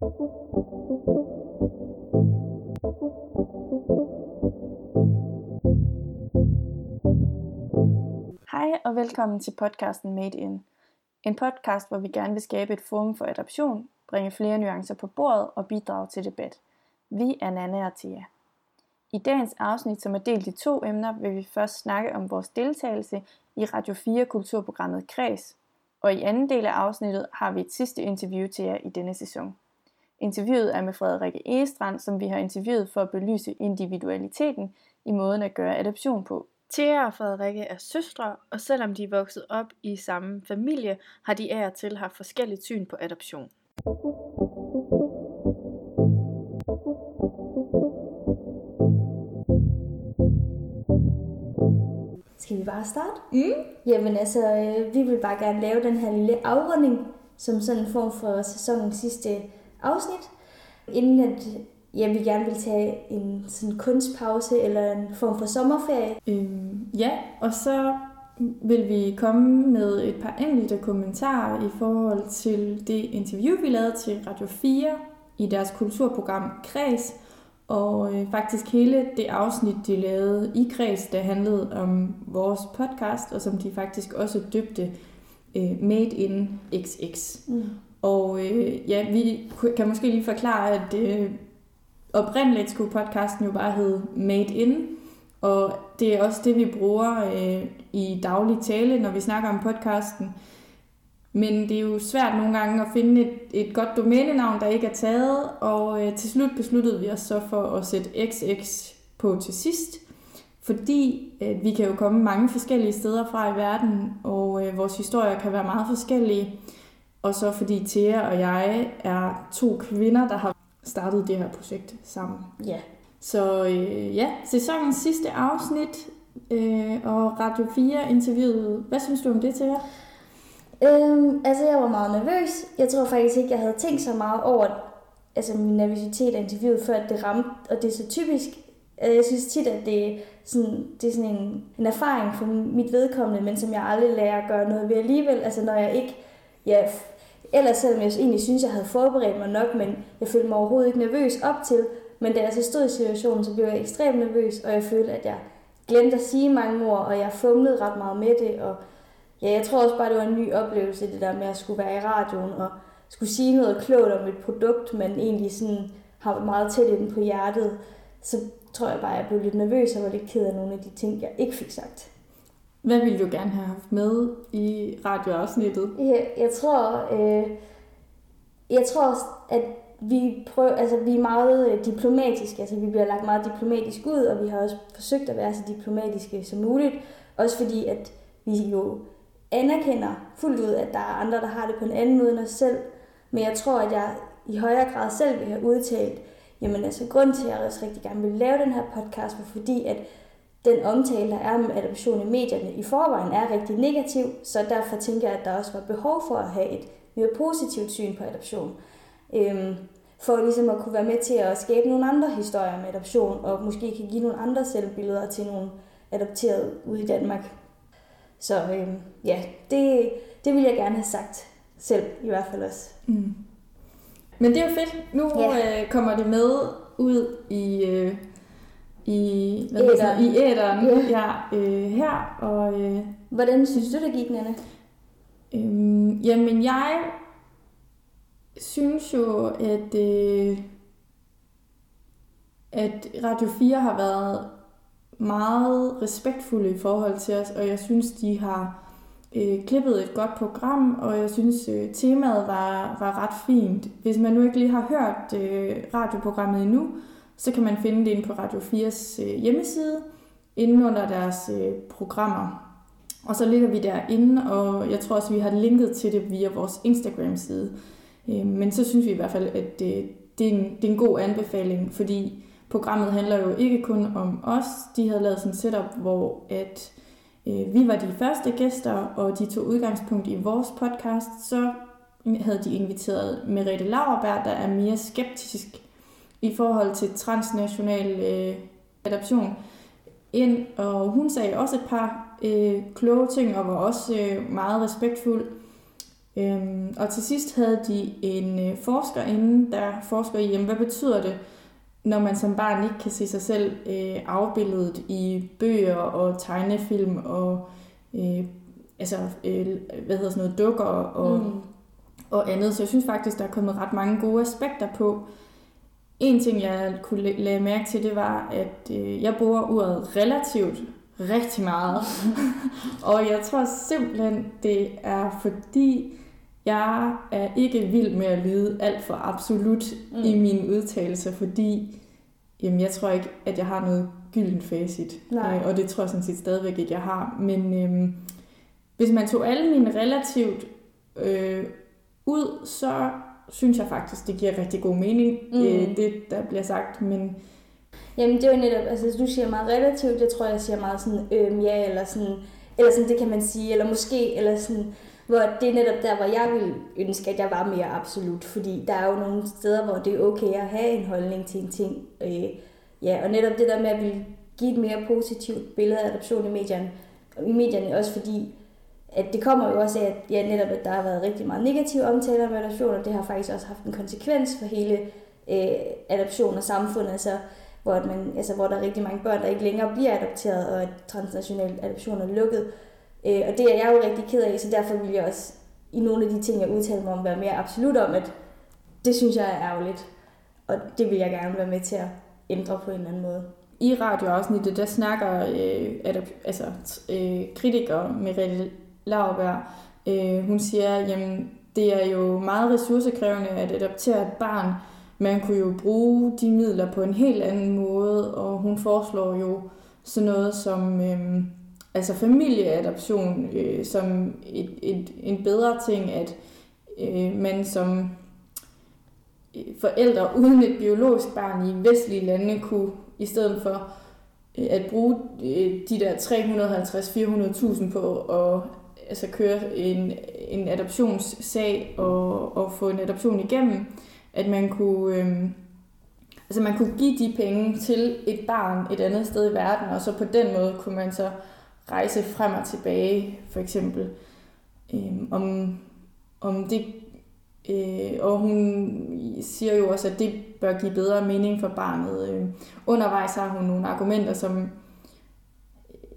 Hej og velkommen til podcasten Made In. En podcast, hvor vi gerne vil skabe et forum for adoption, bringe flere nuancer på bordet og bidrage til debat. Vi er Nana og Thea. I dagens afsnit, som er delt i to emner, vil vi først snakke om vores deltagelse i Radio 4 kulturprogrammet Kreds, og i anden del af afsnittet har vi et sidste interview til jer i denne sæson. Interviewet er med Frederikke Egestrand, som vi har interviewet for at belyse individualiteten i måden at gøre adoption på. Thea og Frederikke er søstre, og selvom de er vokset op i samme familie, har de af og til haft forskelligt syn på adoption. Skal vi bare starte? Mm. Jamen altså, øh, vi vil bare gerne lave den her lille afrunding, som sådan en form for sæsonens sidste afsnit. Inden at ja, vi gerne vil tage en sådan kunstpause eller en form for sommerferie. Øhm, ja, og så vil vi komme med et par enkelte kommentarer i forhold til det interview, vi lavede til Radio 4 i deres kulturprogram Kreds, og øh, faktisk hele det afsnit, de lavede i Kreds, der handlede om vores podcast, og som de faktisk også døbte øh, Made in XX. Mm. Og øh, ja, vi kan måske lige forklare, at øh, oprindeligt skulle podcasten jo bare hedde Made in, og det er også det, vi bruger øh, i daglig tale, når vi snakker om podcasten. Men det er jo svært nogle gange at finde et, et godt domænenavn, der ikke er taget, og øh, til slut besluttede vi os så for at sætte XX på til sidst, fordi øh, vi kan jo komme mange forskellige steder fra i verden, og øh, vores historier kan være meget forskellige. Og så fordi Thea og jeg er to kvinder, der har startet det her projekt sammen. Ja. Så øh, ja, sæsonens sidste afsnit øh, og Radio 4 interviewet. Hvad synes du om det, Thea? Øhm, altså, jeg var meget nervøs. Jeg tror faktisk ikke, jeg havde tænkt så meget over altså, min nervøsitet af interviewet, før det ramte, og det er så typisk. Øh, Jeg synes tit, at det er sådan, det er sådan en, en erfaring for mit vedkommende, men som jeg aldrig lærer at gøre noget ved alligevel. Altså når jeg ikke, ja, ellers selvom jeg egentlig synes, jeg havde forberedt mig nok, men jeg følte mig overhovedet ikke nervøs op til. Men da jeg så stod i situationen, så blev jeg ekstremt nervøs, og jeg følte, at jeg glemte at sige mange ord, og jeg fumlede ret meget med det, og ja, jeg tror også bare, det var en ny oplevelse, det der med at skulle være i radioen, og skulle sige noget klogt om et produkt, man egentlig sådan har meget tæt inde på hjertet. Så tror jeg bare, at jeg blev lidt nervøs og var lidt ked af nogle af de ting, jeg ikke fik sagt. Hvad ville du gerne have haft med i radioafsnittet? Ja, jeg tror, øh, jeg tror også, at vi, prøver, altså, vi er meget øh, diplomatiske, altså vi bliver lagt meget diplomatisk ud, og vi har også forsøgt at være så diplomatiske som muligt. Også fordi, at vi jo anerkender fuldt ud, at der er andre, der har det på en anden måde end os selv. Men jeg tror, at jeg i højere grad selv vil have udtalt, jamen altså grund til, at jeg også rigtig gerne vil lave den her podcast, var fordi, at den omtale, der er med adoption i medierne i forvejen, er rigtig negativ, så derfor tænker jeg, at der også var behov for at have et mere positivt syn på adoption. Øhm, for ligesom at kunne være med til at skabe nogle andre historier med adoption, og måske kan give nogle andre selvbilleder til nogle adopterede ude i Danmark. Så øhm, ja, det, det vil jeg gerne have sagt selv, i hvert fald også. Mm. Men det er jo fedt. Nu Ja. øh, kommer det med ud i, øh, i, hvad Æteren. det, i æderen Ja. ja, øh, her. Og, øh, Hvordan synes du, det gik, Nana? Øhm, jamen, jeg synes jo, at, øh, at Radio 4 har været meget respektfulde i forhold til os, og jeg synes, de har øh, klippet et godt program, og jeg synes, øh, temaet var, var ret fint. Hvis man nu ikke lige har hørt øh, radioprogrammet endnu, så kan man finde det inde på Radio 4's øh, hjemmeside, inde under deres øh, programmer. Og så ligger vi derinde, og jeg tror også, vi har linket til det via vores Instagram-side. Øh, Men så synes vi i hvert fald, at det, det, er, en, det er en god anbefaling, fordi programmet handler jo ikke kun om os. De havde lavet sådan et setup, hvor at, øh, vi var de første gæster, og de tog udgangspunkt i vores podcast. Så havde de inviteret Merete Lauerberg, der er mere skeptisk i forhold til transnational øh, adoption ind, og hun sagde også et par øh, kloge ting, og var også øh, meget respektfuld. Øhm, og til sidst havde de en øh, forsker inde, der forsker i, jamen, hvad betyder det, når man som barn ikke kan se sig selv øh, afbildet i bøger og tegnefilm og øh, altså, øh, hvad hedder sådan noget, dukker og, mm. og andet. Så jeg synes faktisk, der er kommet ret mange gode aspekter på. En ting, jeg kunne lade mærke til, det var, at øh, jeg bruger ordet relativt rigtig meget. og jeg tror simpelthen, det er fordi, jeg er ikke vild med at lyde alt for absolut mm. i min udtalelse, fordi jamen, jeg tror ikke, at jeg har noget gylden facit. Nej. Øh, og det tror jeg sådan set stadigvæk ikke, jeg har. Men øh, hvis man tog alle mine relativt øh, ud, så synes jeg faktisk, det giver rigtig god mening, mm. øh, det der bliver sagt. Men Jamen det er jo netop, altså du siger meget relativt, jeg tror jeg siger meget sådan øhm, ja, eller sådan, eller sådan det kan man sige, eller måske, eller sådan, hvor det er netop der, hvor jeg vil ønske, at jeg var mere absolut, fordi der er jo nogle steder, hvor det er okay at have en holdning til en ting. Øh, ja, og netop det der med at vil give et mere positivt billede af adoption i medierne, i medierne også fordi, at det kommer jo også af, at, ja, netop, at der har været rigtig meget negativ omtale om adoption, og det har faktisk også haft en konsekvens for hele øh, adoption og samfundet. Altså, hvor, at man, altså, hvor der er rigtig mange børn, der ikke længere bliver adopteret, og at transnational adoption er lukket. Øh, og det er jeg jo rigtig ked af, så derfor vil jeg også i nogle af de ting, jeg udtaler mig om, være mere absolut om, at det synes jeg er ærgerligt. Og det vil jeg gerne være med til at ændre på en eller anden måde. I radioafsnittet, der snakker øh, adop- altså, øh, kritikere med Lauberg. Øh, hun siger, jamen det er jo meget ressourcekrævende at adoptere et barn, man kunne jo bruge de midler på en helt anden måde, og hun foreslår jo sådan noget som øh, altså familieadoption øh, som et, et, en bedre ting, at øh, man som øh, forældre uden et biologisk barn i vestlige lande kunne i stedet for øh, at bruge øh, de der 350-400.000 på at altså køre en, en adoptionssag og, og få en adoption igennem, at man kunne, øhm, altså man kunne give de penge til et barn et andet sted i verden, og så på den måde kunne man så rejse frem og tilbage, for eksempel. Øhm, om, om det, øh, og hun siger jo også, at det bør give bedre mening for barnet. Øh, undervejs har hun nogle argumenter, som,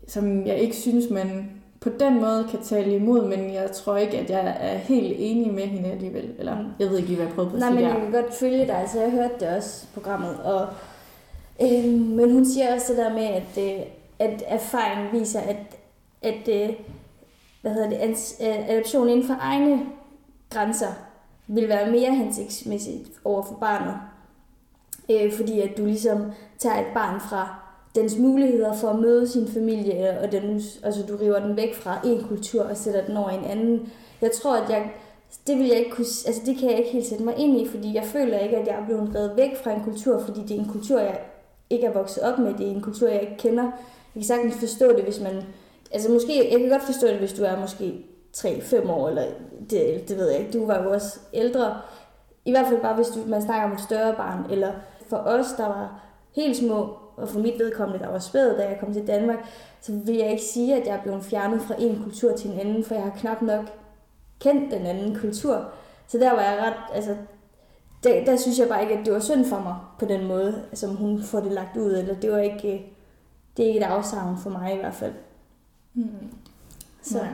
som jeg ikke synes, man på den måde kan tale imod, men jeg tror ikke, at jeg er helt enig med hende alligevel. Eller mm. jeg ved ikke lige, hvad jeg prøver på at Nej, sige men jeg kan godt følge dig. Altså, jeg hørte det også programmet. Og, øh, men hun siger også det der med, at, øh, at erfaringen viser, at, at øh, hvad hedder det, øh, adoption inden for egne grænser vil være mere hensigtsmæssigt over for barnet. Øh, fordi at du ligesom tager et barn fra dens muligheder for at møde sin familie, og den, altså du river den væk fra en kultur og sætter den over i en anden. Jeg tror, at jeg, det vil jeg ikke kunne, altså det kan jeg ikke helt sætte mig ind i, fordi jeg føler ikke, at jeg er blevet reddet væk fra en kultur, fordi det er en kultur, jeg ikke er vokset op med, det er en kultur, jeg ikke kender. Jeg kan sagtens forstå det, hvis man, altså måske, jeg kan godt forstå det, hvis du er måske 3-5 år, eller det, det ved jeg ikke, du var jo også ældre. I hvert fald bare, hvis du, man snakker om et større barn, eller for os, der var helt små, og for mit vedkommende, der var spæd, da jeg kom til Danmark, så vil jeg ikke sige, at jeg er blevet fjernet fra en kultur til en anden, for jeg har knap nok kendt den anden kultur. Så der var jeg ret, altså, der, der synes jeg bare ikke, at det var synd for mig på den måde, som hun får det lagt ud, eller det var ikke, det er ikke et afsavn for mig i hvert fald. Mm. Så. Nej.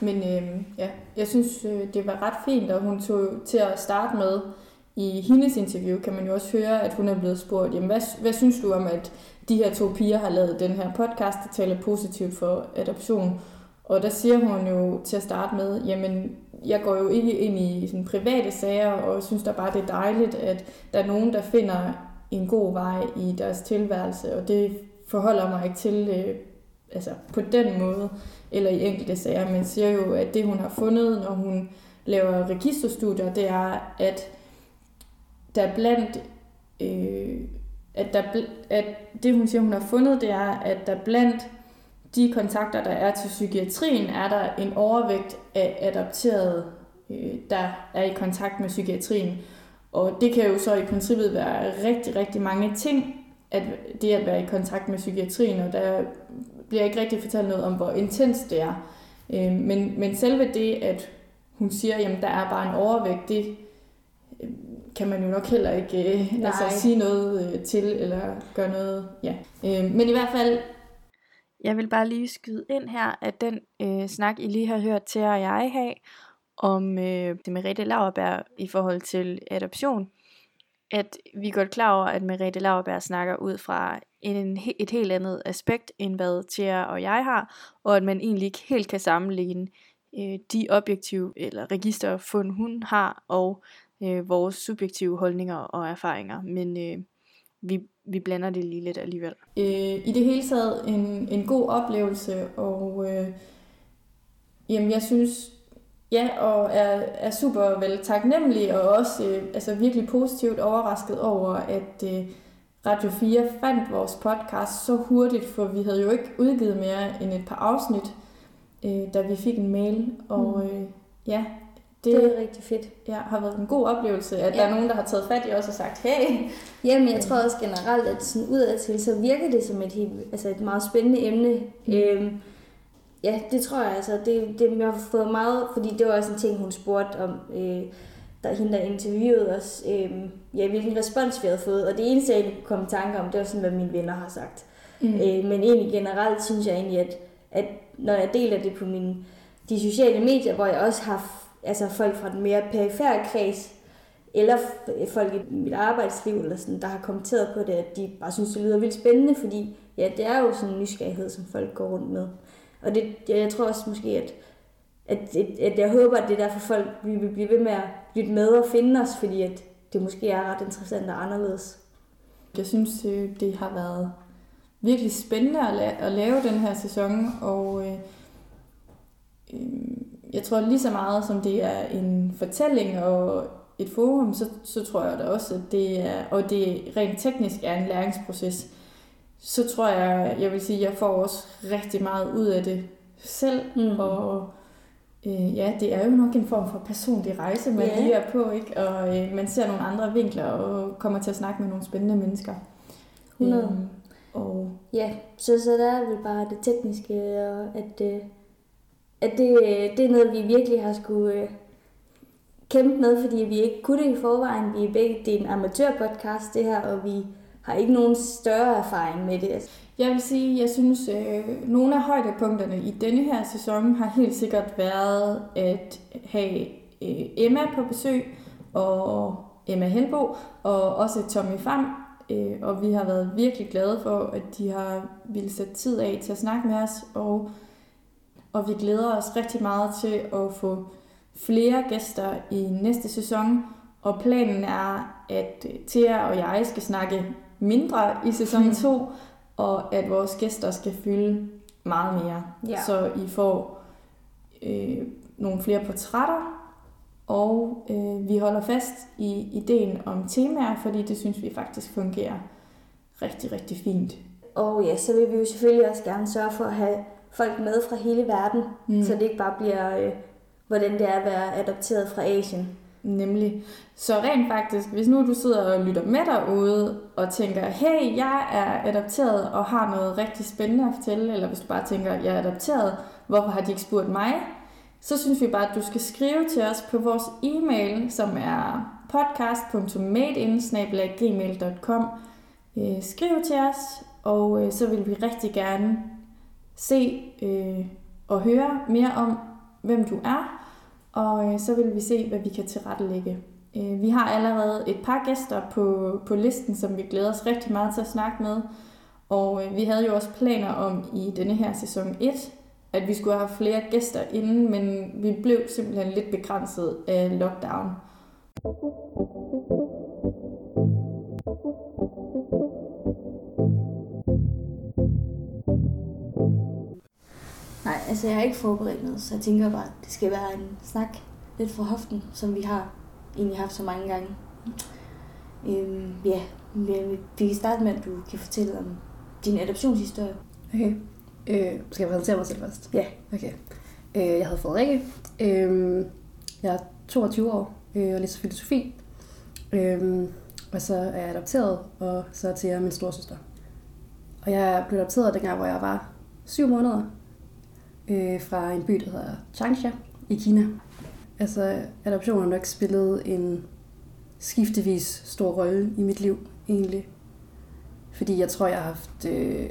Men øh, ja, jeg synes, øh, det var ret fint, og hun tog til at starte med, i hendes interview kan man jo også høre, at hun er blevet spurgt, jamen hvad, hvad synes du om, at de her to piger har lavet den her podcast, der taler positivt for adoption? Og der siger hun jo til at starte med, jamen jeg går jo ikke ind i sådan private sager, og synes da bare, det er dejligt, at der er nogen, der finder en god vej i deres tilværelse, og det forholder mig ikke til øh, altså på den måde, eller i enkelte sager, men siger jo, at det hun har fundet, når hun laver registerstudier, det er, at der blandt, øh, at, der, at det hun siger, hun har fundet, det er, at der blandt de kontakter, der er til psykiatrien, er der en overvægt af adopterede, øh, der er i kontakt med psykiatrien. Og det kan jo så i princippet være rigtig, rigtig mange ting, at det at være i kontakt med psykiatrien, og der bliver ikke rigtig fortalt noget om, hvor intens det er. Øh, men, men selve det, at hun siger, jamen der er bare en overvægt, det kan man jo nok heller ikke øh, altså, sige noget øh, til, eller gøre noget, ja. Øh, men i hvert fald... Jeg vil bare lige skyde ind her, at den øh, snak, I lige har hørt til og jeg have, om øh, det med Rette Lauerberg i forhold til adoption, at vi er godt klar over, at Merete Lauerberg snakker ud fra en, et helt andet aspekt, end hvad Thea og jeg har, og at man egentlig ikke helt kan sammenligne øh, de objektive eller registerfund, hun har, og øh, vores subjektive holdninger og erfaringer. Men øh, vi, vi blander det lige lidt alligevel. Øh, I det hele taget en, en god oplevelse, og øh, jamen, jeg synes, Ja, og er, er super vel taknemmelig og også øh, altså virkelig positivt overrasket over, at øh, Radio 4 fandt vores podcast så hurtigt, for vi havde jo ikke udgivet mere end et par afsnit, øh, da vi fik en mail. Og mm. øh, ja, det, det er rigtig fedt. Ja, har været en god oplevelse, at ja. der er nogen, der har taget fat i os og sagt, hey. Jamen, jeg tror også generelt, at sådan udadtil, så virker det som et, helt, altså et meget spændende emne. Mm. Øhm, Ja, det tror jeg altså. Det, det, jeg har fået meget, fordi det var også en ting, hun spurgte om, øh, der hende, der interviewede os, øh, ja, hvilken respons vi havde fået. Og det eneste, jeg kunne komme i tanke om, det var sådan, hvad mine venner har sagt. Mm. Øh, men egentlig generelt synes jeg egentlig, at, at når jeg deler det på mine, de sociale medier, hvor jeg også har altså folk fra den mere perifære kreds, eller folk i mit arbejdsliv, eller sådan, der har kommenteret på det, at de bare synes, det lyder vildt spændende, fordi ja, det er jo sådan en nysgerrighed, som folk går rundt med. Og det, jeg tror også måske, at, at, at jeg håber, at det er derfor folk vi vil blive ved med at lytte med og finde os, fordi at det måske er ret interessant og anderledes. Jeg synes, øh, det har været virkelig spændende at lave den her sæson, og øh, øh, jeg tror lige så meget, som det er en fortælling og et forum, så, så tror jeg da også, at det er, og det rent teknisk er en læringsproces så tror jeg, jeg vil sige, at jeg får også rigtig meget ud af det selv. Mm. Og øh, ja, det er jo nok en form for personlig rejse, man yeah. lige er på, ikke? Og øh, man ser nogle andre vinkler og kommer til at snakke med nogle spændende mennesker. 100. Øhm, og... Ja, så, så der er vel bare det tekniske, og at, øh, at det, øh, det er noget, vi virkelig har skulle øh, kæmpe med, fordi vi ikke kunne det i forvejen. Vi er begge, det er en amatørpodcast, det her, og vi har ikke nogen større erfaring med det. Altså. Jeg vil sige, jeg synes, øh, nogle af højdepunkterne i denne her sæson har helt sikkert været at have øh, Emma på besøg, og Emma Helbo, og også Tommy Pham. Øh, og vi har været virkelig glade for, at de har ville sætte tid af til at snakke med os, og, og vi glæder os rigtig meget til at få flere gæster i næste sæson. Og planen er, at Thea og jeg skal snakke mindre i sæson 2, mm. og at vores gæster skal fylde meget mere. Ja. Så I får øh, nogle flere portrætter, og øh, vi holder fast i ideen om temaer, fordi det synes vi faktisk fungerer rigtig, rigtig fint. Og ja, så vil vi jo selvfølgelig også gerne sørge for at have folk med fra hele verden, mm. så det ikke bare bliver, øh, hvordan det er at være adopteret fra Asien. Nemlig. Så rent faktisk, hvis nu du sidder og lytter med derude og tænker, hey, jeg er adopteret og har noget rigtig spændende at fortælle, eller hvis du bare tænker, jeg er adopteret, hvorfor har de ikke spurgt mig? Så synes vi bare, at du skal skrive til os på vores e-mail, som er podcast.madein.gmail.com øh, Skriv til os, og øh, så vil vi rigtig gerne se øh, og høre mere om, hvem du er, og øh, så vil vi se, hvad vi kan tilrettelægge. Øh, vi har allerede et par gæster på, på listen, som vi glæder os rigtig meget til at snakke med. Og øh, vi havde jo også planer om i denne her sæson 1, at vi skulle have flere gæster inden, men vi blev simpelthen lidt begrænset af lockdown. Nej, altså jeg har ikke forberedt noget, så jeg tænker bare, at det skal være en snak lidt fra hoften, som vi har egentlig haft så mange gange. Øhm, ja, vi kan starte med, at du kan fortælle om din adoptionshistorie. Okay. Øh, skal jeg præsentere mig selv først? Ja. Okay. Øh, jeg hedder Frederikke. Øh, jeg er 22 år øh, og læser filosofi. Øh, og så er jeg adopteret, og så til jeg min storsøster. Og jeg blev adopteret dengang, hvor jeg var syv måneder øh, fra en by, der hedder Changsha i Kina. Altså, adoption har nok spillet en skiftevis stor rolle i mit liv, egentlig. Fordi jeg tror, jeg har haft, øh,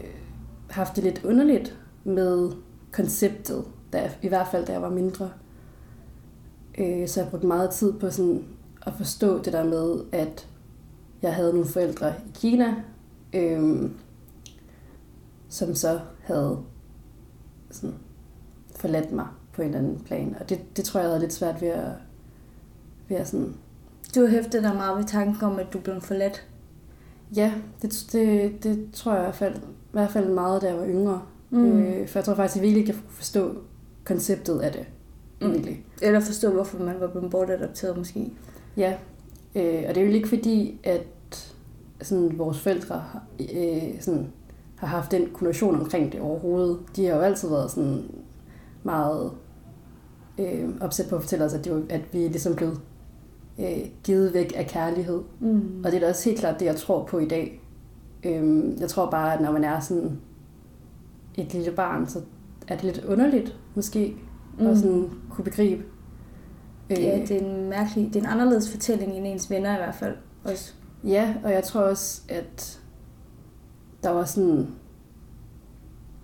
haft det lidt underligt med konceptet, da i hvert fald da jeg var mindre. Øh, så jeg brugte meget tid på sådan at forstå det der med, at jeg havde nogle forældre i Kina, øh, som så havde sådan forladt mig på en eller anden plan. Og det, det tror jeg havde lidt svært ved at, ved at sådan... Du har hæftet dig meget ved tanken om, at du blev forladt. Ja, det, det, det tror jeg i hvert fald, i hvert fald meget, da jeg var yngre. Mm. Øh, for jeg tror faktisk jeg virkelig, ikke, jeg kunne forstå konceptet af det. Mm. Egentlig. Eller forstå, hvorfor man var blevet bortadopteret måske. Ja, øh, og det er jo ikke fordi, at sådan, vores forældre øh, sådan, har haft den konnotation omkring det overhovedet. De har jo altid været sådan meget øh, opsat på at fortælle os, at, det var, at vi er ligesom blevet øh, givet væk af kærlighed. Mm. Og det er da også helt klart det, jeg tror på i dag. Øh, jeg tror bare, at når man er sådan et lille barn, så er det lidt underligt, måske, mm. at sådan kunne begribe. Øh, ja, det er en mærkelig, det er en anderledes fortælling end ens venner i hvert fald. Også. Ja, og jeg tror også, at der var sådan,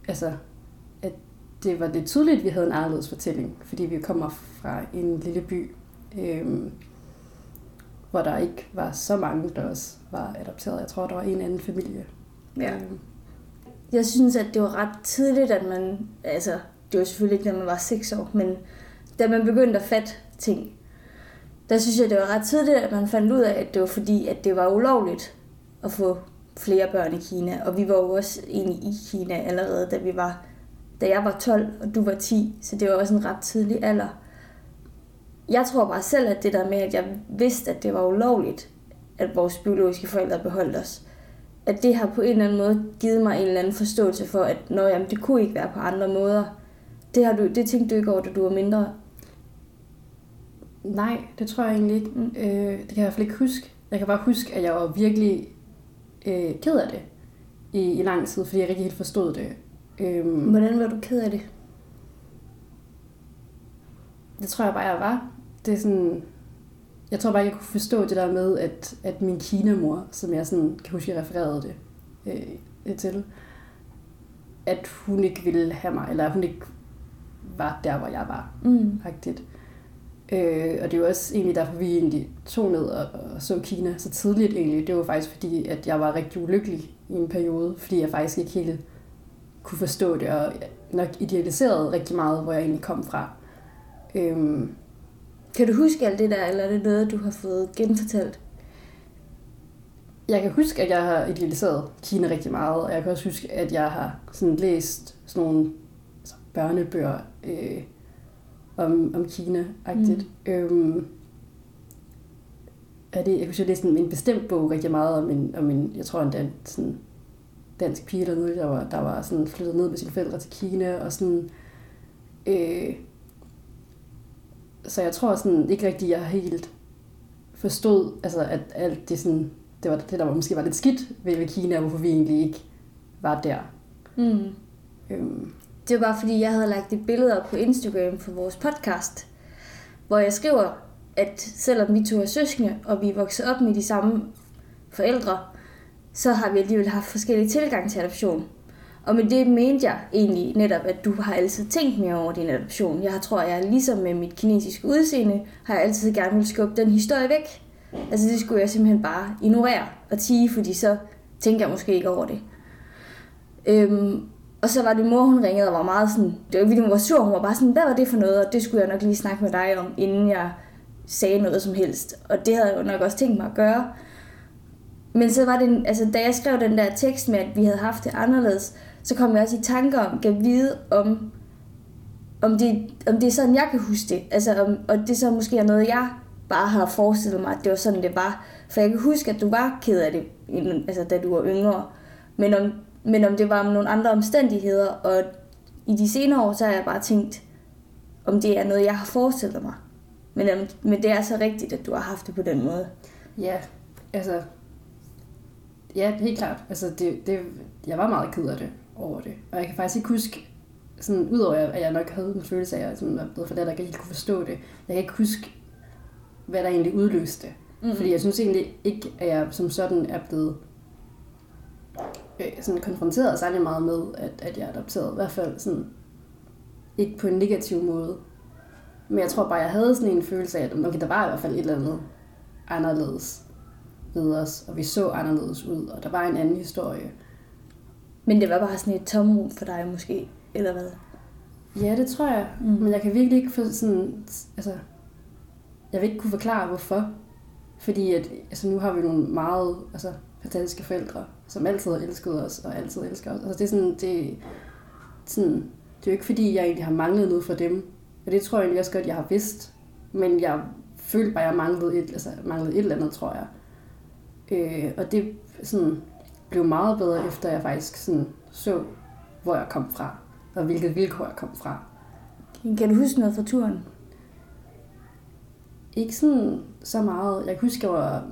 altså, det var lidt tydeligt, at vi havde en anderledes fortælling, fordi vi kommer fra en lille by, øhm, hvor der ikke var så mange, der også var adopteret. Jeg tror, der var en anden familie. Ja. Øhm. Jeg synes, at det var ret tidligt, at man, altså, det var selvfølgelig ikke, når man var 6 år, men da man begyndte at fatte ting, der synes jeg, det var ret tidligt, at man fandt ud af, at det var fordi, at det var ulovligt at få flere børn i Kina. Og vi var jo også egentlig i Kina allerede, da vi var da jeg var 12, og du var 10, så det var også en ret tidlig alder. Jeg tror bare selv, at det der med, at jeg vidste, at det var ulovligt, at vores biologiske forældre beholdt os, at det har på en eller anden måde givet mig en eller anden forståelse for, at Nå, jamen, det kunne ikke være på andre måder. Det, har du, det tænkte du ikke over, da du var mindre? Nej, det tror jeg egentlig ikke. Mm. Øh, det kan jeg i hvert fald ikke huske. Jeg kan bare huske, at jeg var virkelig øh, ked af det i, i lang tid, fordi jeg ikke helt forstod det. Øhm, Hvordan var du ked af det? Det tror jeg bare, jeg var. Det er sådan, jeg tror bare, jeg kunne forstå det der med, at, at min kinamor, som jeg sådan, kan huske, jeg refererede det øh, til, at hun ikke ville have mig, eller hun ikke var der, hvor jeg var. Mm. Rigtigt. Øh, og det jo også egentlig derfor, vi egentlig tog ned og, og så Kina så tidligt egentlig. Det var faktisk fordi, at jeg var rigtig ulykkelig i en periode, fordi jeg faktisk ikke helt kunne forstå det, og nok idealiserede rigtig meget, hvor jeg egentlig kom fra. Øhm. Kan du huske alt det der, eller er det noget, du har fået genfortalt? Jeg kan huske, at jeg har idealiseret Kina rigtig meget, og jeg kan også huske, at jeg har sådan læst sådan nogle altså, børnebøger øh, om, om Kina-agtigt. Mm. Øhm, er det, jeg kunne jeg læste en, en bestemt bog rigtig meget om en, om en jeg tror endda sådan dansk pige dernede, der var, der var sådan flyttet ned med sine forældre til Kina, og sådan... Øh, så jeg tror sådan ikke rigtig, jeg helt forstod, altså at alt det sådan, det var det, der var, måske var lidt skidt ved, ved Kina, hvorfor vi egentlig ikke var der. Mm. Øhm. Det var bare fordi, jeg havde lagt et billede op på Instagram for vores podcast, hvor jeg skriver, at selvom vi to er søskende, og vi er vokset op med de samme forældre, så har vi alligevel haft forskellige tilgang til adoption. Og med det mente jeg egentlig netop, at du har altid tænkt mere over din adoption. Jeg tror, jeg ligesom med mit kinesiske udseende, har jeg altid gerne vil skubbe den historie væk. Altså det skulle jeg simpelthen bare ignorere og tige, fordi så tænker jeg måske ikke over det. Øhm, og så var det mor, hun ringede og var meget sådan, det var vildt, hun var sur, hun var bare sådan, hvad var det for noget, og det skulle jeg nok lige snakke med dig om, inden jeg sagde noget som helst. Og det havde jeg jo nok også tænkt mig at gøre. Men så var det, altså da jeg skrev den der tekst med, at vi havde haft det anderledes, så kom jeg også i tanker om, kan vide om, om det, om det er sådan, jeg kan huske det. Altså, om, og det så måske er noget, jeg bare har forestillet mig, at det var sådan, det var. For jeg kan huske, at du var ked af det, altså, da du var yngre. Men om, men om det var om nogle andre omstændigheder, og i de senere år, så har jeg bare tænkt, om det er noget, jeg har forestillet mig. Men, men det er så rigtigt, at du har haft det på den måde. Ja, altså Ja, helt klart. Altså, det, det, jeg var meget ked af det over det. Og jeg kan faktisk ikke huske, sådan, udover at jeg nok havde en følelse af, at jeg sådan, var blevet for det, der ikke helt kunne forstå det, jeg kan ikke huske, hvad der egentlig udløste det. Mm. Fordi jeg synes egentlig ikke, at jeg som sådan er blevet øh, sådan konfronteret særlig meget med, at, at jeg er adopteret. I hvert fald sådan, ikke på en negativ måde. Men jeg tror bare, jeg havde sådan en følelse af, at okay, der var i hvert fald et eller andet anderledes ved os, og vi så anderledes ud, og der var en anden historie. Men det var bare sådan et tomrum for dig måske, eller hvad? Ja, det tror jeg. Mm. Men jeg kan virkelig ikke få sådan... Altså, jeg vil ikke kunne forklare, hvorfor. Fordi at, altså, nu har vi nogle meget altså, fantastiske forældre, som altid har elsket os, og altid elsker os. Altså, det er sådan, det, sådan, det er jo ikke fordi, jeg egentlig har manglet noget for dem. Og det tror jeg egentlig også godt, jeg har vidst. Men jeg følte bare, at jeg manglede et, altså, manglede et eller andet, tror jeg. Øh, og det sådan, blev meget bedre, efter jeg faktisk sådan, så, hvor jeg kom fra, og hvilke vilkår jeg kom fra. Kan du huske noget fra turen? Ikke sådan så meget. Jeg kan huske, jeg var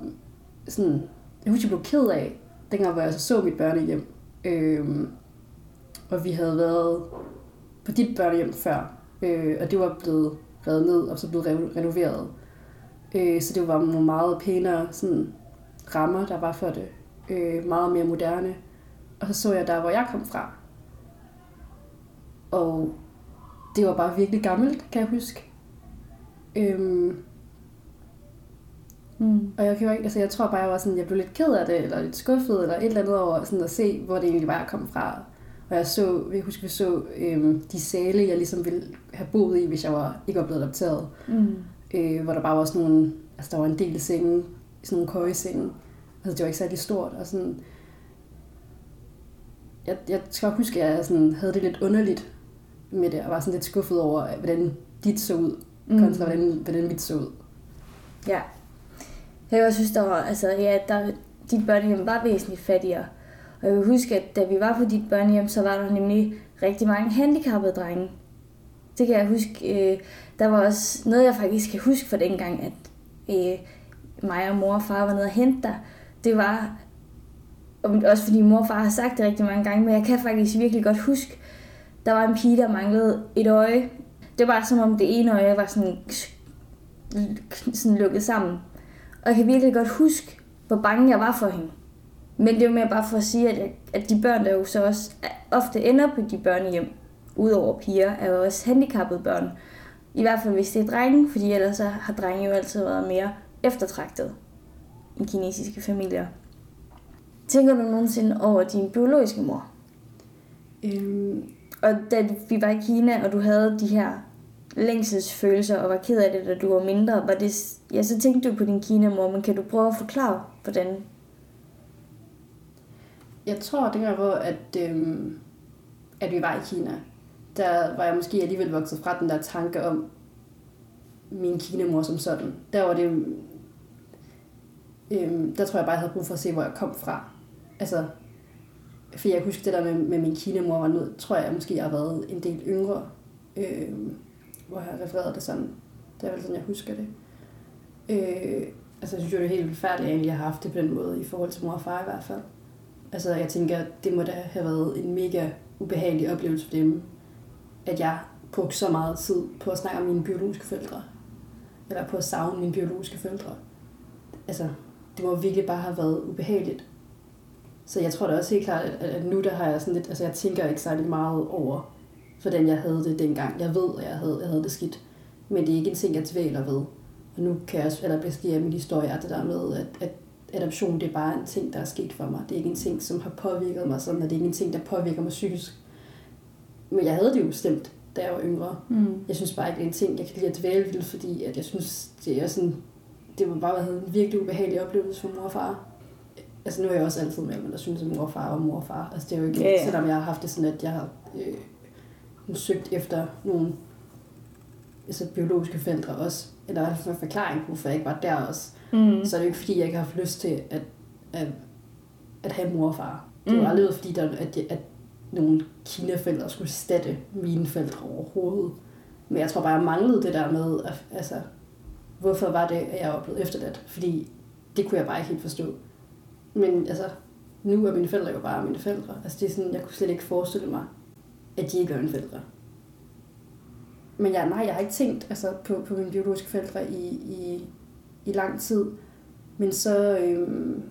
sådan, jeg husker, jeg blev ked af, dengang hvor jeg så, så mit børnehjem. Øhm, og vi havde været på dit børnehjem før, øh, og det var blevet revet ned, og så blevet renoveret. Øh, så det var meget pænere sådan, rammer, der var for det. Øh, meget mere moderne. Og så så jeg der, hvor jeg kom fra. Og det var bare virkelig gammelt, kan jeg huske. Øhm, Mm. Og jeg, kan jo ikke, altså jeg tror bare, jeg var sådan, jeg blev lidt ked af det, eller lidt skuffet, eller et eller andet over sådan at se, hvor det egentlig var, jeg kom fra. Og jeg så, jeg husker, vi så øhm, de sale, jeg ligesom ville have boet i, hvis jeg var, ikke var blevet adopteret. Mm. Øh, hvor der bare var sådan nogle, altså der var en del senge, sådan nogle køjesenge. Altså det var ikke særlig stort, og sådan, jeg, jeg skal også huske, at jeg sådan, havde det lidt underligt med det, og var sådan lidt skuffet over, hvordan dit så ud, mm. kontra hvordan, hvordan mit så ud. Ja, jeg synes, der var, altså, ja, der, dit børnehjem var væsentligt fattigere. Og jeg vil huske, at da vi var på dit børnehjem, så var der nemlig rigtig mange handicappede drenge. Det kan jeg huske. Øh, der var også noget, jeg faktisk kan huske fra dengang, at øh, mig og mor og far var nede og hente dig. Det var, også fordi mor og far har sagt det rigtig mange gange, men jeg kan faktisk virkelig godt huske, der var en pige, der manglede et øje. Det var som om det ene øje var sådan, sådan lukket sammen. Og jeg kan virkelig godt huske, hvor bange jeg var for hende. Men det er jo mere bare for at sige, at, jeg, at de børn, der jo så også ofte ender på de børnehjem, udover piger, er jo også handicappede børn. I hvert fald hvis det er drenge, fordi ellers så har drenge jo altid været mere eftertragtet i kinesiske familier. Tænker du nogensinde over din biologiske mor? Øhm. Og da vi var i Kina, og du havde de her længselsfølelser og var ked af det, da du var mindre, var det, ja, så tænkte du på din Kina-mor, men kan du prøve at forklare, hvordan? Jeg tror, det var, hvor at, øhm, at vi var i Kina, der var jeg måske alligevel vokset fra den der tanke om min Kina-mor som sådan. Der var det, øhm, der tror jeg bare, jeg havde brug for at se, hvor jeg kom fra. Altså, for jeg husker det der med, med min kinemor var nød, tror jeg måske, jeg har været en del yngre. Øhm, hvor jeg har refereret det sådan. Det er vel sådan, jeg husker det. Øh, altså, jeg synes jo, det er helt forfærdeligt, at jeg har haft det på den måde, i forhold til mor og far i hvert fald. Altså, jeg tænker, det må da have været en mega ubehagelig oplevelse for dem, at jeg brugte så meget tid på at snakke om mine biologiske forældre. Eller på at savne mine biologiske forældre. Altså, det må virkelig bare have været ubehageligt. Så jeg tror da også helt klart, at, nu der har jeg sådan lidt, altså jeg tænker ikke særlig meget over, hvordan jeg havde det dengang. Jeg ved, at jeg havde, jeg havde det skidt. Men det er ikke en ting, jeg tvæler ved. Og nu kan jeg også allerbedst lide min historie, er det der med, at, at adoption det er bare en ting, der er sket for mig. Det er ikke en ting, som har påvirket mig sådan, og det er ikke en ting, der påvirker mig psykisk. Men jeg havde det jo bestemt, da jeg var yngre. Mm. Jeg synes bare ikke, det er en ting, jeg kan lide at dvæle ved, fordi at jeg synes, det er sådan, det var bare været en virkelig ubehagelig oplevelse for mor og far. Altså nu er jeg også altid med, men der synes, at mor og far og mor og far. Altså det er jo ikke, yeah. selvom jeg har haft det sådan, at jeg har øh, søgt efter nogle altså biologiske forældre også, eller en forklaring på, hvorfor jeg ikke var der også. Mm. Så er det jo ikke, fordi jeg ikke har haft lyst til at, at, at have mor og far. Det var mm. aldrig fordi, der, at, at nogle kinaforældre skulle statte mine forældre overhovedet. Men jeg tror bare, jeg manglede det der med, at, altså, hvorfor var det, at jeg var blevet efterladt? Fordi det kunne jeg bare ikke helt forstå. Men altså, nu er mine forældre jo bare mine forældre. Altså, det er sådan, jeg kunne slet ikke forestille mig, at de ikke er mine forældre. Men jeg, nej, jeg har ikke tænkt altså, på, på mine biologiske forældre i, i, i lang tid. Men så øhm,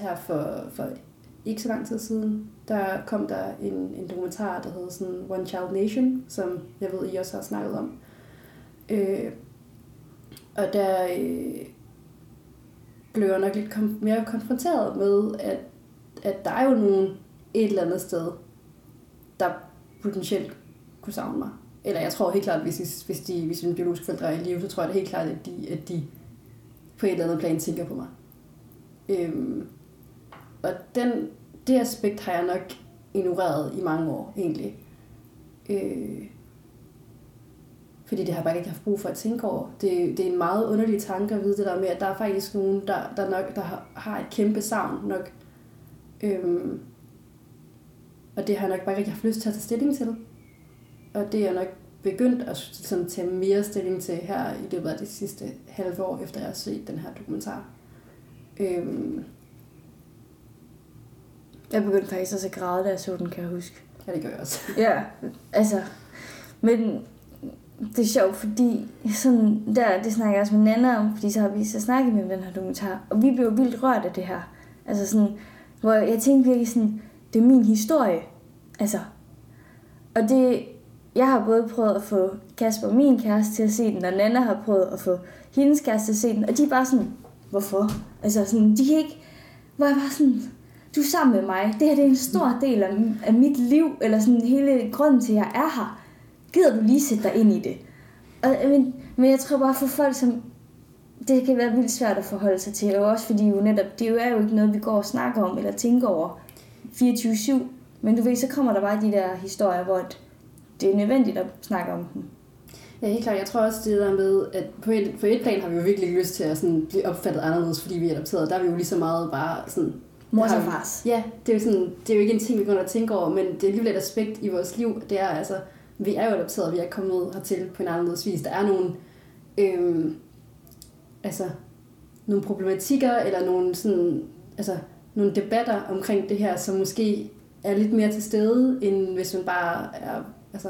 her for, for ikke så lang tid siden, der kom der en, en dokumentar, der hedder sådan One Child Nation, som jeg ved, I også har snakket om. Øh, og der øh, blev jeg nok lidt kom, mere konfronteret med, at, at der er jo nogen et eller andet sted, der potentielt kunne savne mig. Eller jeg tror helt klart, at hvis, hvis, de, hvis mine biologiske forældre er i live, så tror jeg det helt klart, at de, at de på et eller andet plan tænker på mig. Øhm, og den, det aspekt har jeg nok ignoreret i mange år, egentlig. Øh, fordi det har jeg bare ikke haft brug for at tænke over. Det, det er en meget underlig tanke at vide det der med, at der er faktisk nogen, der, der, nok, der har, et kæmpe savn nok. Øhm, og det har jeg nok bare ikke haft lyst til at tage stilling til. Og det er jeg nok begyndt at sådan, tage mere stilling til her i løbet af de sidste halve år, efter jeg har set den her dokumentar. Øhm, jeg begyndte faktisk også at græde, da jeg så den, kan jeg huske. Ja, det gør jeg også. ja, altså, men det er sjovt, fordi sådan der, det snakker jeg også med Nana om, fordi så har vi så snakket med den her dokumentar, og vi blev vildt rørt af det her. Altså sådan, hvor jeg tænkte virkelig sådan, det er min historie. Altså, og det, jeg har både prøvet at få Kasper, min kæreste, til at se den, og Nana har prøvet at få hendes kæreste til at se den, og de er bare sådan, hvorfor? Altså sådan, de kan ikke, hvor jeg bare sådan, du er sammen med mig, det her det er en stor del af, af mit liv, eller sådan hele grunden til, at jeg er her. Gider du lige sætte dig ind i det? Og, men, men jeg tror bare for folk, som det kan være vildt svært at forholde sig til, og også fordi jo netop, det er jo ikke noget, vi går og snakker om, eller tænker over 24-7. Men du ved, så kommer der bare de der historier, hvor det er nødvendigt at snakke om dem. Ja, helt klart. Jeg tror også det der med, at på et, på et plan har vi jo virkelig lyst til at sådan blive opfattet anderledes, fordi vi er adopteret. Der er vi jo lige så meget bare sådan... Mors og fars. Ja, det er, jo sådan, det er jo ikke en ting, vi går og tænker over, men det er alligevel et aspekt i vores liv. Det er altså, vi er jo adopteret, vi er kommet hertil på en anderledes vis. Der er nogle, øhm, altså, nogle problematikker, eller nogle, sådan, altså, nogle debatter omkring det her, som måske er lidt mere til stede, end hvis man bare er, altså,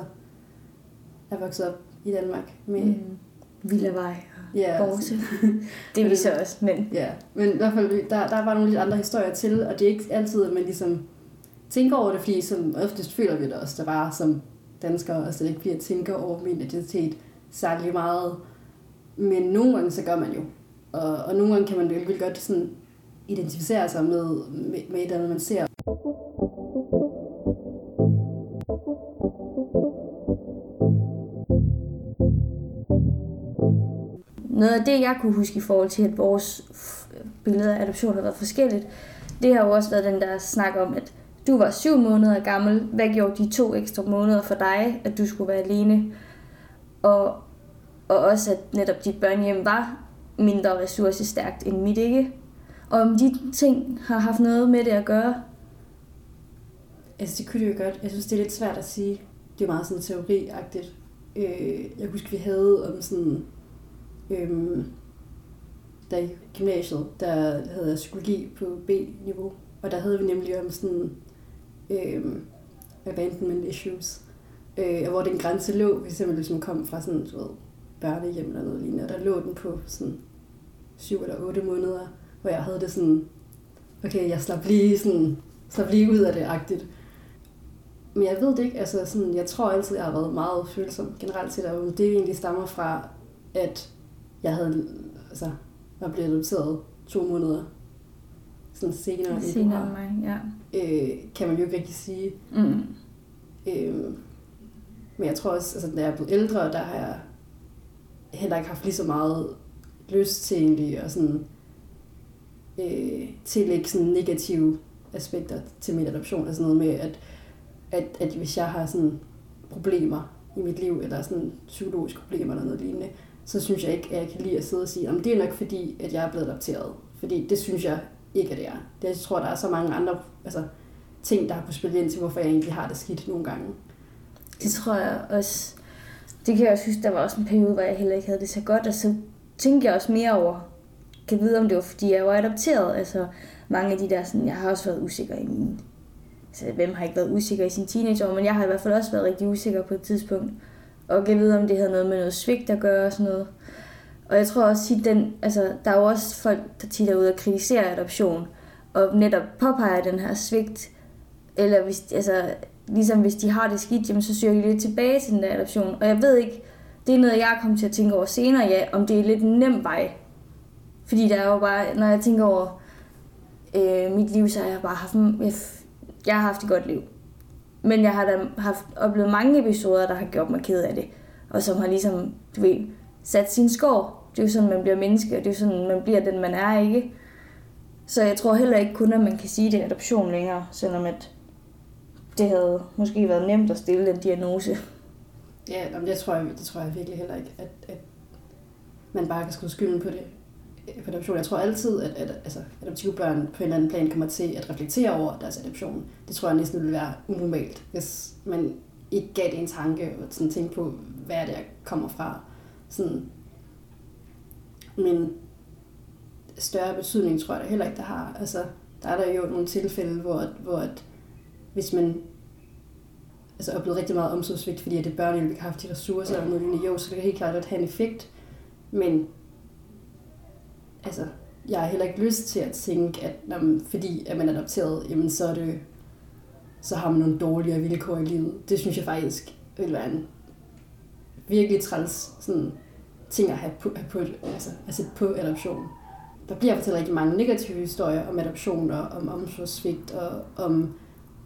er vokset op i Danmark med mm. Villavej og ja, Borse. det er vi så også, men... Ja, men i hvert fald, der, der er bare nogle lidt andre historier til, og det er ikke altid, at man ligesom tænker over det, fordi som oftest føler vi det også, der bare som danskere, og slet ikke bliver tænker over min identitet særlig meget. Men nogle gange, så gør man jo. Og, og nogle gange kan man virkelig godt sådan identificere sig med, med, med et eller andet, man ser. Noget af det, jeg kunne huske i forhold til, at vores billeder af adoption har været forskelligt, det har jo også været den der snak om, at du var syv måneder gammel. Hvad gjorde de to ekstra måneder for dig, at du skulle være alene? Og, og også, at netop dit børnehjem var mindre ressourcestærkt end mit ikke. Og om de ting har haft noget med det at gøre? Altså, det kunne det jo godt. Jeg synes, det er lidt svært at sige. Det er meget sådan teoriagtigt. Øh, jeg husker, vi havde om sådan øhm, der i gymnasiet, der havde jeg psykologi på B-niveau, og der havde vi nemlig om sådan øhm, abandonment issues, øh, hvor den grænse lå, for eksempel hvis man kom fra sådan, du ved, børnehjem eller noget lignende, og der lå den på sådan syv eller otte måneder, hvor jeg havde det sådan, okay, jeg slap lige, sådan, slap lige ud af det agtigt. Men jeg ved det ikke, altså sådan, jeg tror altid, jeg har været meget følsom generelt set, og det egentlig stammer fra, at jeg havde, altså, var blevet adopteret to måneder sådan senere, senere end mig, ja. Øh, kan man jo ikke rigtig sige. Mm. Øh, men jeg tror også, altså, da jeg er blevet ældre, der har jeg heller ikke haft lige så meget lyst til egentlig at sådan, øh, tillægge sådan negative aspekter til min adoption. Altså noget med, at, at, at hvis jeg har sådan problemer i mit liv, eller sådan psykologiske problemer eller noget lignende, så synes jeg ikke, at jeg kan lide at sidde og sige, at det er nok fordi, at jeg er blevet adopteret. Fordi det synes jeg ikke, at det er. Jeg tror, der er så mange andre altså, ting, der har på spil ind til, hvorfor jeg egentlig har det skidt nogle gange. Det tror jeg også. Det kan jeg også huske, der var også en periode, hvor jeg heller ikke havde det så godt, og så tænkte jeg også mere over, kan vide, om det var, fordi jeg var adopteret. Altså, mange af de der, sådan, jeg har også været usikker i min altså, hvem har ikke været usikker i sin teenageår, men jeg har i hvert fald også været rigtig usikker på et tidspunkt. Og kan vide, om det havde noget med noget svigt at gøre og sådan noget. Og jeg tror også, at den, altså, der er jo også folk, der tit er ude og kritisere adoption, og netop påpeger den her svigt, eller hvis, altså, ligesom hvis de har det skidt, jamen, så søger de lidt tilbage til den der adoption. Og jeg ved ikke, det er noget, jeg kommer til at tænke over senere, ja, om det er lidt en nem vej. Fordi der er jo bare, når jeg tænker over øh, mit liv, så har jeg bare haft, jeg, jeg har haft et godt liv. Men jeg har da haft, oplevet mange episoder, der har gjort mig ked af det. Og som har ligesom, du ved, sat sin skår. Det er jo sådan, man bliver menneske, og det er jo sådan, man bliver den, man er, ikke? Så jeg tror heller ikke kun, at man kan sige, at det er adoption længere, selvom at det havde måske været nemt at stille den diagnose. Ja, men det tror jeg, det tror jeg virkelig heller ikke, at, at man bare kan skrive skylden på det øh, på adoption. Jeg tror altid, at, at altså, adoptive børn på en eller anden plan kommer til at reflektere over deres adoption. Det tror jeg næsten ville være unormalt, hvis man ikke gav det en tanke og sådan tænke på, hvad er det, jeg kommer fra. Sådan. Men større betydning tror jeg da heller ikke, der har. Altså, der er der jo nogle tilfælde, hvor, hvor at, hvis man altså oplevet rigtig meget omsorgsvigt, fordi at det børnehjælp ikke har haft de ressourcer eller noget jo, så det kan helt klart at have en effekt. Men altså, jeg har heller ikke lyst til at tænke, at når, fordi at man er adopteret, jamen så er det så har man nogle dårligere vilkår i livet. Det synes jeg faktisk vil være en virkelig træls sådan, ting at have på, have på, altså, at sætte på adoption. Der bliver fortalt rigtig mange negative historier om adoption og om omsorgsvigt og om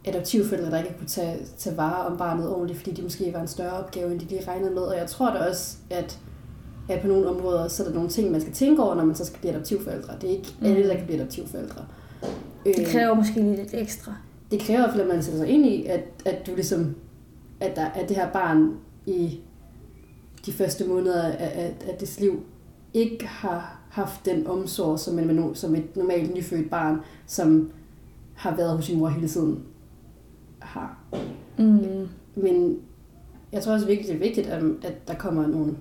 adoptivforældre, der ikke kunne tage, tage vare om barnet ordentligt, fordi de måske var en større opgave, end de lige regnede med. Og jeg tror da også, at, at på nogle områder, så er der nogle ting, man skal tænke over, når man så skal blive adoptivforældre. Det er ikke mm. alle, der kan blive adoptivforældre. Det kræver øh, måske lige lidt ekstra. Det kræver i hvert fald, at man sætter sig ind i, at, at du ligesom, at, der, at det her barn i de første måneder af, af, af dets liv ikke har haft den omsorg, som, en, som et normalt nyfødt barn, som har været hos sin mor hele tiden har. Mm. Men jeg tror også virkelig, det er vigtigt, at, der kommer nogle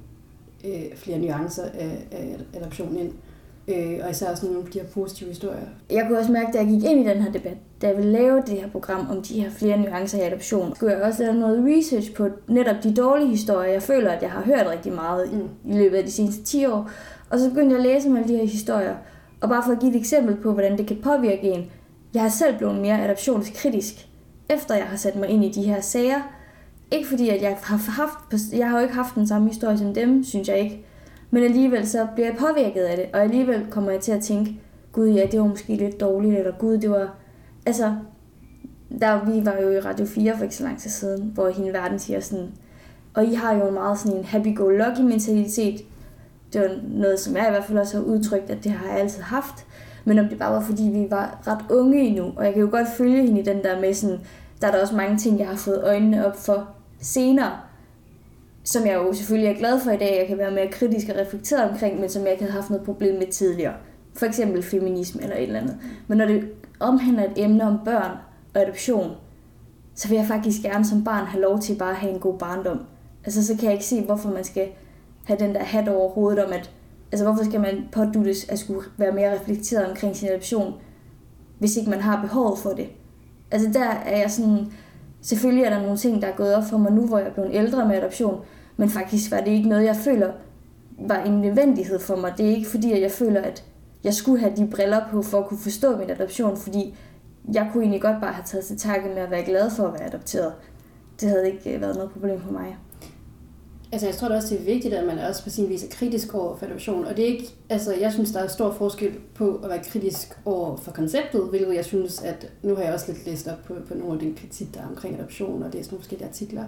øh, flere nuancer af, af adoption ind. Øh, og især sådan nogle af de her positive historier. Jeg kunne også mærke, da jeg gik ind i den her debat, da jeg ville lave det her program om de her flere nuancer i adoption, skulle jeg også lave noget research på netop de dårlige historier. Jeg føler, at jeg har hørt rigtig meget i, mm. i løbet af de seneste 10 år. Og så begyndte jeg at læse om alle de her historier. Og bare for at give et eksempel på, hvordan det kan påvirke en. Jeg har selv blevet mere adoptionskritisk efter jeg har sat mig ind i de her sager. Ikke fordi, at jeg har haft, jeg har jo ikke haft den samme historie som dem, synes jeg ikke. Men alligevel så bliver jeg påvirket af det, og alligevel kommer jeg til at tænke, gud ja, det var måske lidt dårligt, eller gud, det var... Altså, der, vi var jo i Radio 4 for ikke så lang tid siden, hvor hende verden siger sådan, og I har jo en meget sådan en happy-go-lucky mentalitet. Det var noget, som jeg i hvert fald også har udtrykt, at det har jeg altid haft men om det bare var, fordi vi var ret unge endnu. Og jeg kan jo godt følge hende i den der med sådan, der er der også mange ting, jeg har fået øjnene op for senere, som jeg jo selvfølgelig er glad for i dag, jeg kan være mere kritisk og reflekteret omkring, men som jeg ikke havde haft noget problem med tidligere. For eksempel feminisme eller et eller andet. Men når det omhandler et emne om børn og adoption, så vil jeg faktisk gerne som barn have lov til bare at have en god barndom. Altså så kan jeg ikke se, hvorfor man skal have den der hat over hovedet om, at Altså hvorfor skal man påduttes at skulle være mere reflekteret omkring sin adoption, hvis ikke man har behov for det? Altså der er jeg sådan, selvfølgelig er der nogle ting, der er gået op for mig nu, hvor jeg er blevet ældre med adoption, men faktisk var det ikke noget, jeg føler var en nødvendighed for mig. Det er ikke fordi, at jeg føler, at jeg skulle have de briller på for at kunne forstå min adoption, fordi jeg kunne egentlig godt bare have taget til takke med at være glad for at være adopteret. Det havde ikke øh, været noget problem for mig. Altså, jeg tror da også, det er vigtigt, at man også på sin vis er kritisk over for adoption. Og det er ikke, altså, jeg synes, der er stor forskel på at være kritisk over for konceptet, hvilket jeg synes, at nu har jeg også lidt læst op på, på nogle af den kritik, der er omkring adoption, og læst nogle forskellige artikler.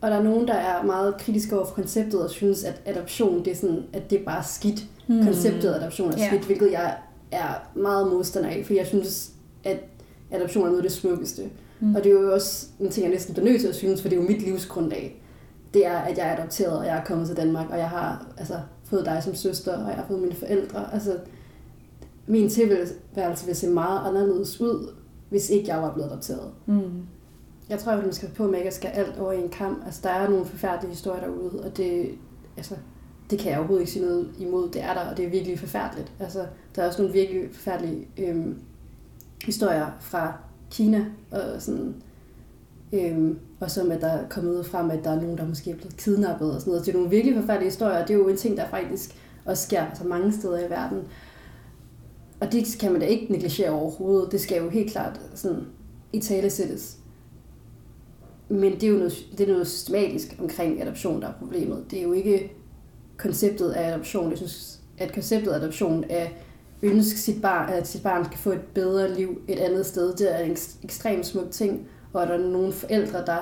Og der er nogen, der er meget kritiske over for konceptet, og synes, at adoption, det er sådan, at det er bare skidt. Mm. Konceptet adoption er skidt, yeah. hvilket jeg er meget modstander af, for jeg synes, at adoption er noget af det smukkeste. Mm. Og det er jo også en ting, jeg næsten bliver nødt til at synes, for det er jo mit livsgrundlag det er, at jeg er adopteret, og jeg er kommet til Danmark, og jeg har altså, fået dig som søster, og jeg har fået mine forældre. Altså, min tilværelse vil se meget anderledes ud, hvis ikke jeg var blevet adopteret. Mm. Jeg tror, at man skal på ikke at skal alt over i en kamp. Altså, der er nogle forfærdelige historier derude, og det, altså, det kan jeg overhovedet ikke sige noget imod. Det er der, og det er virkelig forfærdeligt. Altså, der er også nogle virkelig forfærdelige øhm, historier fra Kina, og sådan, øhm, og så at der er kommet ud frem, at der er nogen, der måske er blevet kidnappet og sådan noget. Det er nogle virkelig forfærdelige historier, og det er jo en ting, der faktisk også sker altså mange steder i verden. Og det kan man da ikke negligere overhovedet. Det skal jo helt klart sådan i tale sættes. Men det er jo noget, det er noget systematisk omkring adoption, der er problemet. Det er jo ikke konceptet af adoption. Jeg synes, at konceptet af adoption er ønske sit barn, at sit barn skal få et bedre liv et andet sted. Det er en ekstremt smuk ting, og der er nogle forældre, der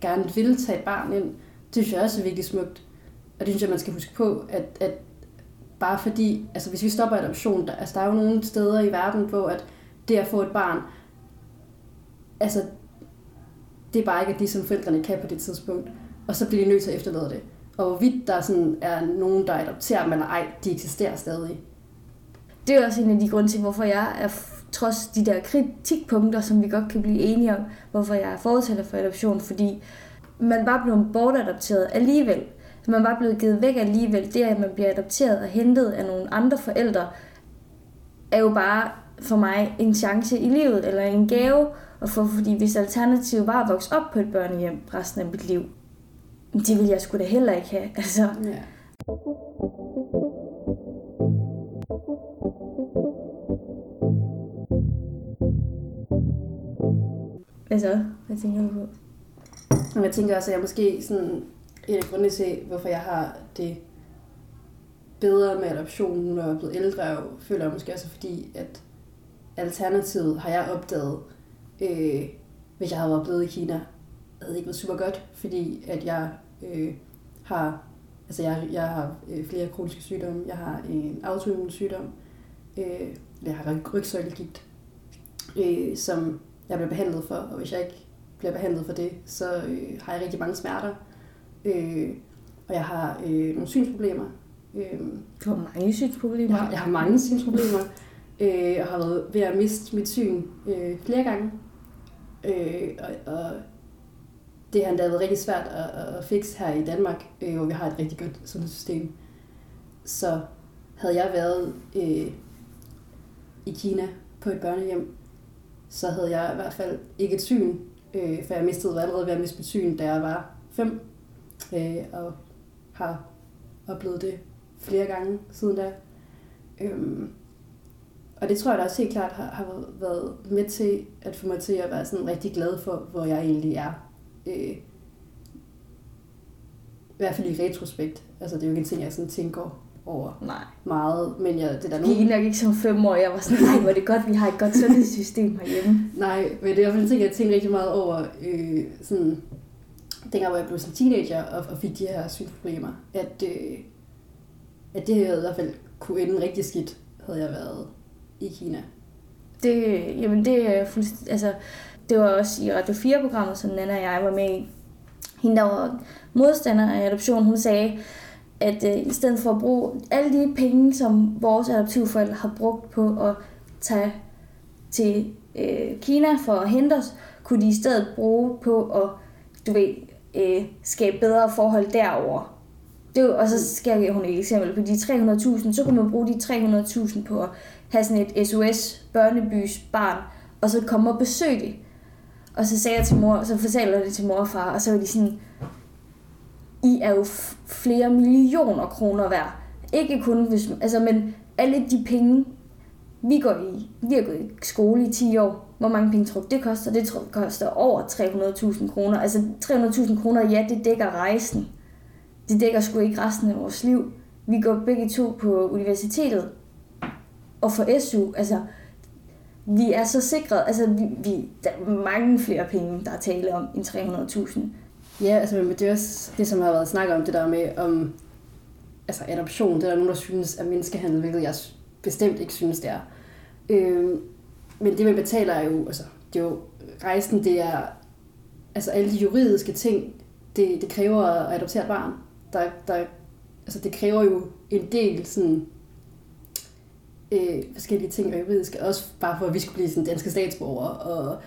gerne vil tage et barn ind. Det synes jeg også er virkelig smukt. Og det synes jeg, man skal huske på, at, at bare fordi, altså hvis vi stopper adoption, der, altså der er jo nogle steder i verden, hvor at det at få et barn, altså det er bare ikke det, som forældrene kan på det tidspunkt. Og så bliver de nødt til at efterlade det. Og hvorvidt der sådan er nogen, der adopterer dem eller ej, de eksisterer stadig. Det er også en af de grunde til, hvorfor jeg er trods de der kritikpunkter, som vi godt kan blive enige om, hvorfor jeg er fortæller for adoption, fordi man bare blevet bortadopteret alligevel. Man bare blevet givet væk alligevel. Det, at man bliver adopteret og hentet af nogle andre forældre, er jo bare for mig en chance i livet, eller en gave, og for, fordi hvis alternativet var at vokse op på et børnehjem resten af mit liv, det ville jeg sgu da heller ikke have. Altså. Ja. Hvad så? Hvad tænker du på? Jeg tænker også, at jeg måske sådan en af grundene til, hvorfor jeg har det bedre med adoptionen, når jeg er blevet ældre, og føler jeg måske også, fordi at alternativet har jeg opdaget, øh, hvis jeg havde været blevet i Kina, havde ikke været super godt, fordi at jeg øh, har, altså jeg, jeg har øh, flere kroniske sygdomme, jeg har en autoimmun sygdom, øh, jeg har rygsøjlegigt, øh, som jeg bliver behandlet for, og hvis jeg ikke bliver behandlet for det, så øh, har jeg rigtig mange smerter, øh, og jeg har øh, nogle synsproblemer. Øh, du har mange synsproblemer? Jeg, jeg har mange synsproblemer, øh, og har været ved at miste mit syn øh, flere gange. Øh, og, og det har endda været rigtig svært at, at fikse her i Danmark, øh, hvor vi har et rigtig godt sundhedssystem. Så havde jeg været øh, i Kina på et børnehjem, så havde jeg i hvert fald ikke et syn, øh, for jeg mistede allerede ved at miste mit syn, da jeg var fem, øh, og har oplevet det flere gange siden da. Øhm, og det tror jeg da også helt klart har, har været med til at få mig til at være sådan rigtig glad for, hvor jeg egentlig er. Øh, I hvert fald i retrospekt. Altså det er jo ikke en ting, jeg sådan tænker over Nej. meget. Men jeg, det er der nogen... nok ikke som fem år. Jeg var sådan, nej, hvor er det godt, vi har et godt sundhedssystem herhjemme. nej, men det er i hvert fald en ting, jeg tænker rigtig meget over. Øh, sådan, dengang, hvor jeg blev sådan teenager og, og fik de her synsproblemer. At, øh, at det havde i hvert fald kunne ende rigtig skidt, havde jeg været i Kina. Det, jamen det er fuldstændig, altså, det var også i Radio 4-programmet, som Nana og jeg var med i. Hende, der var modstander af adoption, hun sagde, at øh, i stedet for at bruge alle de penge, som vores adoptivforældre har brugt på at tage til øh, Kina for at hente os, kunne de i stedet bruge på at, du ved, øh, skabe bedre forhold derover. Det og så skal hun et eksempel på de 300.000, så kunne man bruge de 300.000 på at have sådan et SOS børnebys barn, og så komme og besøge det. Og så sagde jeg til mor, så fortalte jeg det til mor og far, og så var de sådan, i er jo flere millioner kroner værd. Ikke kun hvis, altså, men alle de penge, vi går i, vi har gået i skole i 10 år. Hvor mange penge tror du, det koster? Det tror koster over 300.000 kroner. Altså 300.000 kroner, ja, det dækker rejsen. Det dækker sgu ikke resten af vores liv. Vi går begge to på universitetet og for SU. Altså, vi er så sikret, altså vi, vi, der er mange flere penge, der er tale om, end 300.000. Ja, altså men det er også det, som har været snakket om, det der med om altså adoption. Det er der nogen, der synes er menneskehandel, hvilket jeg bestemt ikke synes, det er. Øh, men det, man betaler er jo, altså, det er jo, rejsen, det er, altså alle de juridiske ting, det, det kræver at adoptere et barn. Der, der, altså det kræver jo en del sådan, øh, forskellige ting og juridiske, også bare for, at vi skulle blive sådan danske statsborgere, og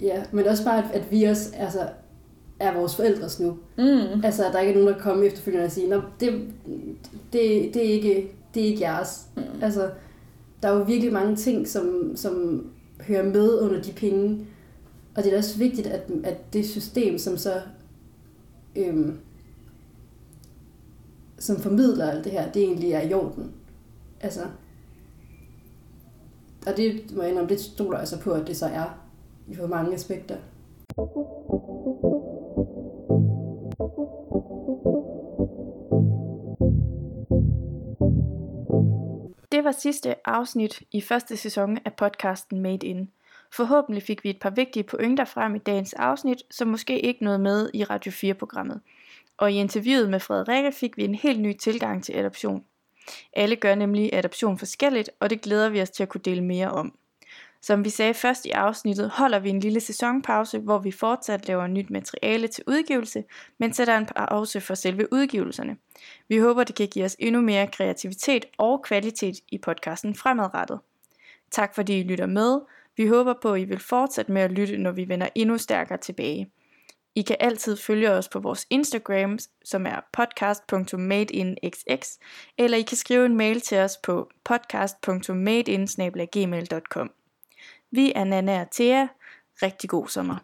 ja, men også bare, at, at vi også altså, er vores forældres nu. Mm. Altså, at der ikke er nogen, der kommer efterfølgende og siger, det, det, det, er ikke, det er ikke jeres. Mm. Altså, der er jo virkelig mange ting, som, som hører med under de penge. Og det er også vigtigt, at, at det system, som så øhm, som formidler alt det her, det egentlig er i orden. Altså, og det må jeg indrømme, det stoler jeg så på, at det så er i for mange aspekter. Det var sidste afsnit i første sæson af podcasten Made In. Forhåbentlig fik vi et par vigtige pointer frem i dagens afsnit, som måske ikke nåede med i Radio 4-programmet. Og i interviewet med Frederikke fik vi en helt ny tilgang til adoption. Alle gør nemlig adoption forskelligt, og det glæder vi os til at kunne dele mere om. Som vi sagde først i afsnittet, holder vi en lille sæsonpause, hvor vi fortsat laver nyt materiale til udgivelse, men sætter en pause for selve udgivelserne. Vi håber, det kan give os endnu mere kreativitet og kvalitet i podcasten fremadrettet. Tak fordi I lytter med. Vi håber på, at I vil fortsætte med at lytte, når vi vender endnu stærkere tilbage. I kan altid følge os på vores Instagram, som er podcast.madeinxx, eller I kan skrive en mail til os på podcast.madein.gmail.com. Vi er Nana og Thea. Rigtig god sommer.